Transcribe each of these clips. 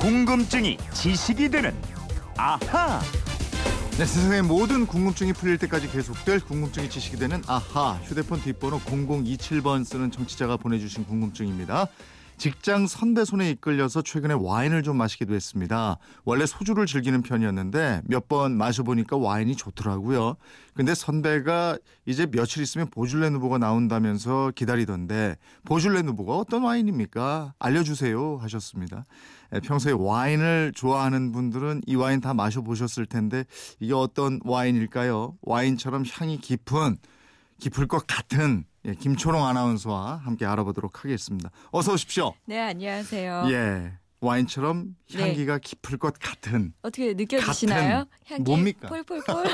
궁금증이 지식이 되는 아하. 네, 세상의 모든 궁금증이 풀릴 때까지 계속될 궁금증이 지식이 되는 아하 휴대폰 뒷번호 0027번 쓰는 청취자가 보내주신 궁금증입니다. 직장 선배 손에 이끌려서 최근에 와인을 좀 마시기도 했습니다. 원래 소주를 즐기는 편이었는데 몇 번 마셔보니까 와인이 좋더라고요. 근데 선배가 이제 며칠 있으면 보줄레 누보가 나온다면서 기다리던데 보줄레 누보가 어떤 와인입니까? 알려주세요 하셨습니다. 예, 평소에 와인을 좋아하는 분들은 이 와인 다 마셔보셨을 텐데 이게 어떤 와인일까요? 와인처럼 향이 깊은 깊을 것 같은 예, 김초롱 아나운서와 함께 알아보도록 하겠습니다. 어서 오십시오. 네, 안녕하세요. 예. 와인처럼 네. 향기가 깊을 것 같은 어떻게 느껴지시나요? 향기 뭡니까? 폴폴폴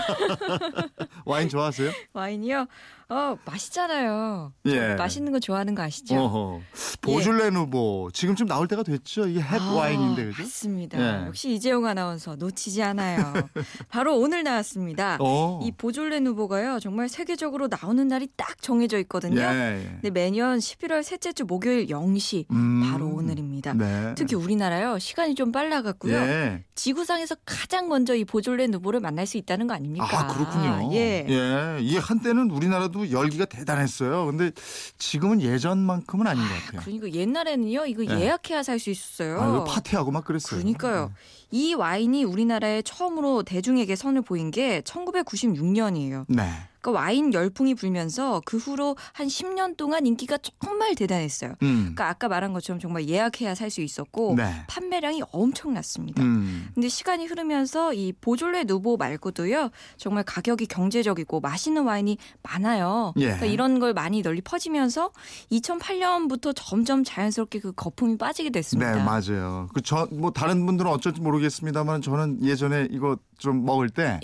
와인 좋아하세요? 와인이요. 어, 맛있잖아요. 저 예. 맛있는 거 좋아하는 거 아시죠? 어허. 보줄레 누보 지금쯤 나올 때가 됐죠. 이게 햇 아, 와인인데 그죠? 맞습니다. 예. 역시 이재용 아나운서 놓치지 않아요. 바로 오늘 나왔습니다. 어. 이 보졸레 누보가요. 정말 세계적으로 나오는 날이 딱 정해져 있거든요. 예. 네, 매년 11월 셋째 주 목요일 0시 음. 바로 오늘입니다. 네. 특히 우리나라요. 시간이 좀 빨라갔고요. 예. 지구상에서 가장 먼저 이 보졸레 누보를 만날 수 있다는 거 아닙니까? 아 그렇군요. 예. 예. 이게 한때는 우리나라도 열기가 대단했어요. 근데 지금은 예전만큼은 아닌 것 같아요. 그러니까 옛날에는요 이거 예. 예약해야 살 수 있었어요. 아, 이거 파티하고 막 그랬어요. 그러니까요. 이 와인이 우리나라에 처음으로 대중에게 선을 보인 게 1996년이에요. 네. 그러니까 와인 열풍이 불면서 그 후로 한 10년 동안 인기가 정말 대단했어요. 음. 그러니까 아까 말한 것처럼 정말 예약해야 살 수 있었고 네. 판매량이 엄청났습니다. 음. 근데 시간이 흐르면서 이 보졸레 누보 말고도요 정말 가격이 경제적이고 맛있는 와인이 많아요. 예. 그러니까 이런 걸 많이 널리 퍼지면서 2008년부터 점점 자연스럽게 그 거품이 빠지게 됐습니다. 네, 맞아요. 그 저 뭐 다른 분들은 어쩔지 모르겠습니다만 저는 예전에 이거 좀 먹을 때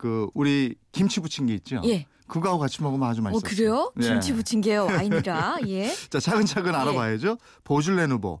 그 예, 우리 김치 부친 게 있죠. 예. 그거하고 같이 먹으면 아주 어 맛있어요. 그래요? 김치 부친 게요 와인이라. 예. 자, 차근차근 알아봐야죠. 보줄레 누보.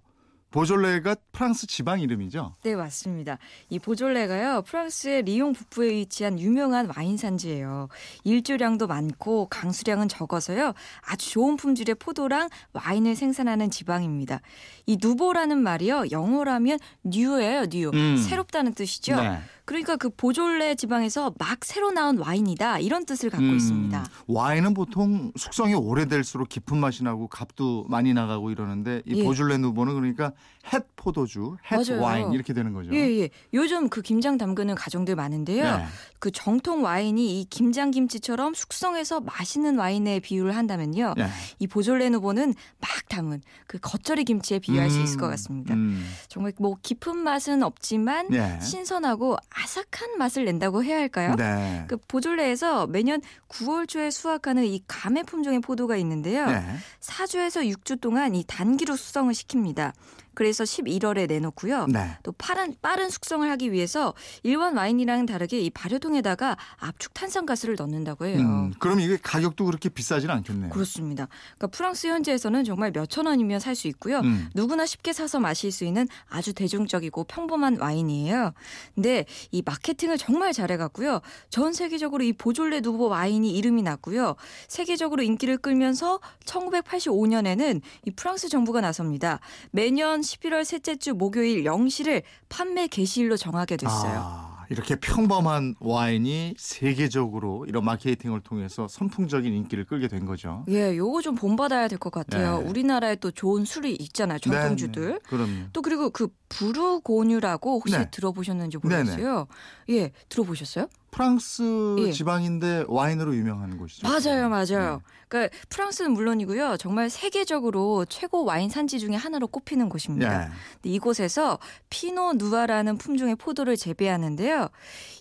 보졸레가 프랑스 지방 이름이죠. 네, 맞습니다. 이 보졸레가요, 프랑스의 리옹 북부에 위치한 유명한 와인 산지예요. 일조량도 많고 강수량은 적어서요, 아주 좋은 품질의 포도랑 와인을 생산하는 지방입니다. 이 nouveau라는 말이요, 영어라면 new예요, new. 음. 새롭다는 뜻이죠. 네. 그러니까 그 보졸레 지방에서 막 새로 나온 와인이다 이런 뜻을 갖고 음, 있습니다. 와인은 보통 숙성이 오래될수록 깊은 맛이 나고 값도 많이 나가고 이러는데 이 예. 보졸레 누보는 그러니까 햇 포도주, 햇 맞아요. 와인 이렇게 되는 거죠. 예, 예. 요즘 그 김장 담그는 가정들 많은데요. 네. 그 정통 와인이 이 김장 김치처럼 숙성해서 맛있는 와인에 비유를 한다면요. 네. 이 보졸레 누보는 막 담은 그 겉절이 김치에 비유할 수 있을 것 음, 같습니다. 음. 정말 뭐 깊은 맛은 없지만 네. 신선하고 아삭한 맛을 낸다고 해야 할까요? 네. 그 보졸레에서 매년 9월 초에 수확하는 이 감의 품종의 포도가 있는데요. 네. 4주에서 6주 동안 이 단기로 숙성을 시킵니다. 그래서 11월에 내놓고요. 네. 또 빠른 빠른 숙성을 하기 위해서 일반 와인이랑 다르게 이 발효통에다가 압축 탄산가스를 넣는다고 해요. 음, 그럼 이게 가격도 그렇게 비싸진 않겠네요. 그렇습니다. 그러니까 프랑스 현지에서는 정말 몇천 원이면 살 수 있고요. 음. 누구나 쉽게 사서 마실 수 있는 아주 대중적이고 평범한 와인이에요. 근데 이 마케팅을 정말 잘해갖고요. 전 세계적으로 이 보졸레 누보 와인이 이름이 났고요. 세계적으로 인기를 끌면서 1985년에는 이 프랑스 정부가 나섭니다. 매년 11월 셋째 주 목요일 0시를 판매 개시일로 정하게 됐어요. 아, 이렇게 평범한 와인이 세계적으로 이런 마케팅을 통해서 선풍적인 인기를 끌게 된 거죠. 예, 요거 좀 본받아야 될 것 같아요. 네. 우리나라에 또 좋은 술이 있잖아요. 전통주들. 네, 네. 그럼요. 또 그리고 그 부르고뉴라고 혹시 네. 들어보셨는지 모르겠어요. 예, 들어보셨어요? 프랑스 예. 지방인데 와인으로 유명한 곳이죠. 맞아요, 맞아요. 네. 그러니까 프랑스는 물론이고요. 정말 세계적으로 최고 와인 산지 중에 하나로 꼽히는 곳입니다. 예. 이곳에서 피노 누아라는 품종의 포도를 재배하는데요.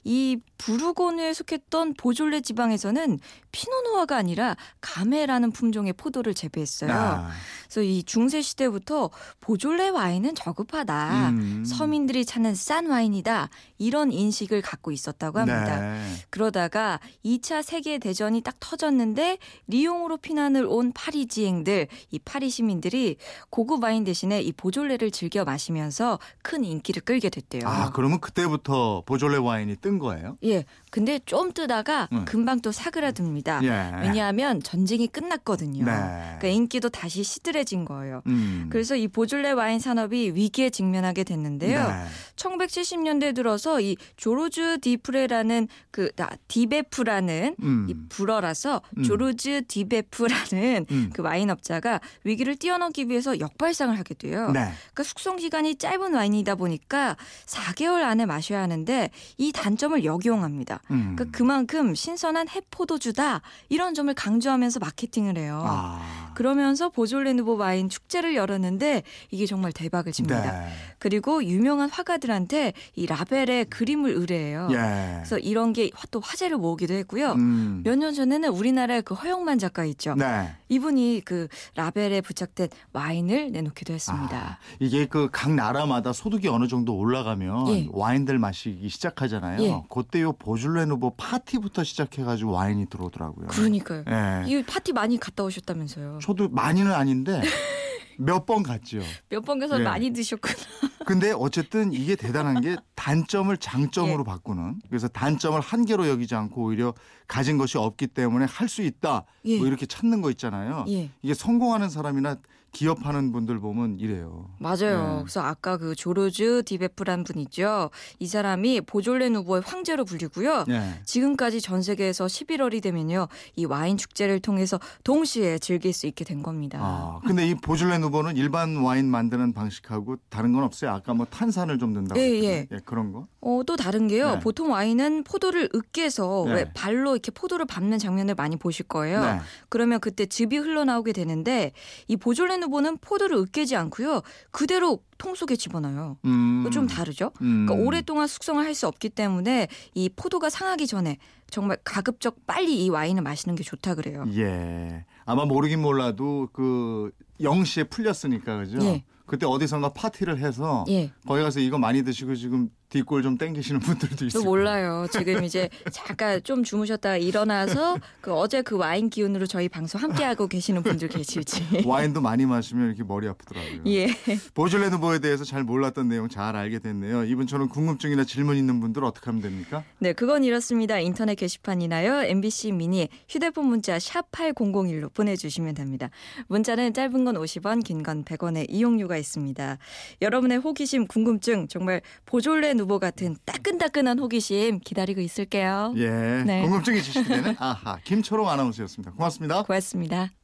이 부르고뉴에 속했던 보졸레 지방에서는 피노 누아가 아니라 가메라는 품종의 포도를 재배했어요. 아, 그래서 이 중세 시대부터 보졸레 와인은 저급하다. 음. 서민들이 찾는 싼 와인이다. 이런 인식을 갖고 있었다고 합니다. 했 습니다. 그러다가 2차 세계 대전이 딱 터졌는데 리옹으로 피난을 온 파리지행들, 이 파리 시민들이 고급 와인 대신에 이 보졸레를 즐겨 마시면서 큰 인기를 끌게 됐대요. 아, 그러면 그때부터 보졸레 와인이 뜬 거예요? 예. 근데 좀 뜨다가 음. 금방 또 사그라듭니다. 예. 왜냐하면 전쟁이 끝났거든요. 네. 그러니까 인기도 다시 시들해진 거예요. 음. 그래서 이 보졸레 와인 산업이 위기에 직면하게 됐는데요. 네. 1970년대 들어서 이 조르주 디프레라는 그 아, 뒤뵈프라는 음. 이 불어라서 음. 조르주 뒤뵈프라는 음. 그 와인업자가 위기를 뛰어넘기 위해서 역발상을 하게 돼요. 네. 그러니까 숙성 기간이 짧은 와인이다 보니까 4개월 안에 마셔야 하는데 이 단점을 역이용합니다. 음. 그러니까 그만큼 신선한 햇포도주다 이런 점을 강조하면서 마케팅을 해요. 아. 그러면서 보졸레 누보 와인 축제를 열었는데 이게 정말 대박을 칩니다. 네. 그리고 유명한 화가들한테 이 라벨에 그림을 의뢰해요. 예. 그래서 이런 게 또 화제를 모으기도 했고요. 음. 몇년 전에는 우리나라의 그 허영만 작가 있죠. 네. 이분이 그 라벨에 부착된 와인을 내놓기도 아, 했습니다. 이게 그 각 나라마다 소득이 어느 정도 올라가면 예. 와인들 마시기 시작하잖아요. 예. 그때 요 보줄레 누보 파티부터 시작해가지고 와인이 들어오더라고요. 그러니까요. 예. 이 파티 많이 갔다 오셨다면서요. 저도 많이는 아닌데 몇 번 갔죠. 몇 번 가서 예. 많이 드셨구나. 근데 어쨌든 이게 대단한 게 단점을 장점으로 예. 바꾸는 그래서 단점을 한계로 여기지 않고 오히려 가진 것이 없기 때문에 할 수 있다 예. 뭐 이렇게 찾는 거 있잖아요. 예. 이게 성공하는 사람이나 기업하는 분들 보면 이래요. 맞아요. 네. 그래서 아까 그 조르주 디베프란 분 있죠. 이 사람이 보졸레 누보의 황제로 불리고요. 예. 지금까지 전 세계에서 11월이 되면요. 이 와인 축제를 통해서 동시에 즐길 수 있게 된 겁니다. 아, 근데 이 보줄레 누보는 일반 와인 만드는 방식하고 다른 건 없어요. 아까 뭐 탄산을 좀 넣는다고 예, 했거든요. 예. 그런 거. 어, 또 다른 게요. 네. 보통 와인은 포도를 으깨서 네. 왜 발로 이렇게 포도를 밟는 장면을 많이 보실 거예요. 네. 그러면 그때 즙이 흘러나오게 되는데 이 보졸레 누보는 포도를 으깨지 않고요. 그대로 통 속에 집어넣어요. 음. 좀 다르죠? 음. 그러니까 오랫동안 숙성을 할 수 없기 때문에 이 포도가 상하기 전에 정말 가급적 빨리 이 와인을 마시는 게 좋다 그래요. 예. 아마 모르긴 몰라도 그 0시에 풀렸으니까 그죠? 예. 그때 어디선가 파티를 해서 예. 거기 가서 이거 많이 드시고 지금 뒷골 좀 땡기시는 분들도 또 있어요. 몰라요. 지금 이제 잠깐 좀 주무셨다가 일어나서 그 어제 그 와인 기운으로 저희 방송 함께 하고 계시는 분들 계실지. 와인도 많이 마시면 이렇게 머리 아프더라고요. 예. 보줄레 누보에 대해서 잘 몰랐던 내용 잘 알게 됐네요. 이분처럼 궁금증이나 질문 있는 분들 어떻게 하면 됩니까? 네, 그건 이렇습니다. 인터넷 게시판이나요. MBC 미니 휴대폰 문자 샵 8001로 보내주시면 됩니다. 문자는 짧은 건 50원, 긴 건 100원의 이용료가 있습니다. 여러분의 호기심, 궁금증 정말 보졸레 누보 같은 따끈따끈한 호기심 기다리고 있을게요. 예. 네. 궁금증이 지식되는 아하 김초롱 아나운서였습니다. 고맙습니다. 고맙습니다.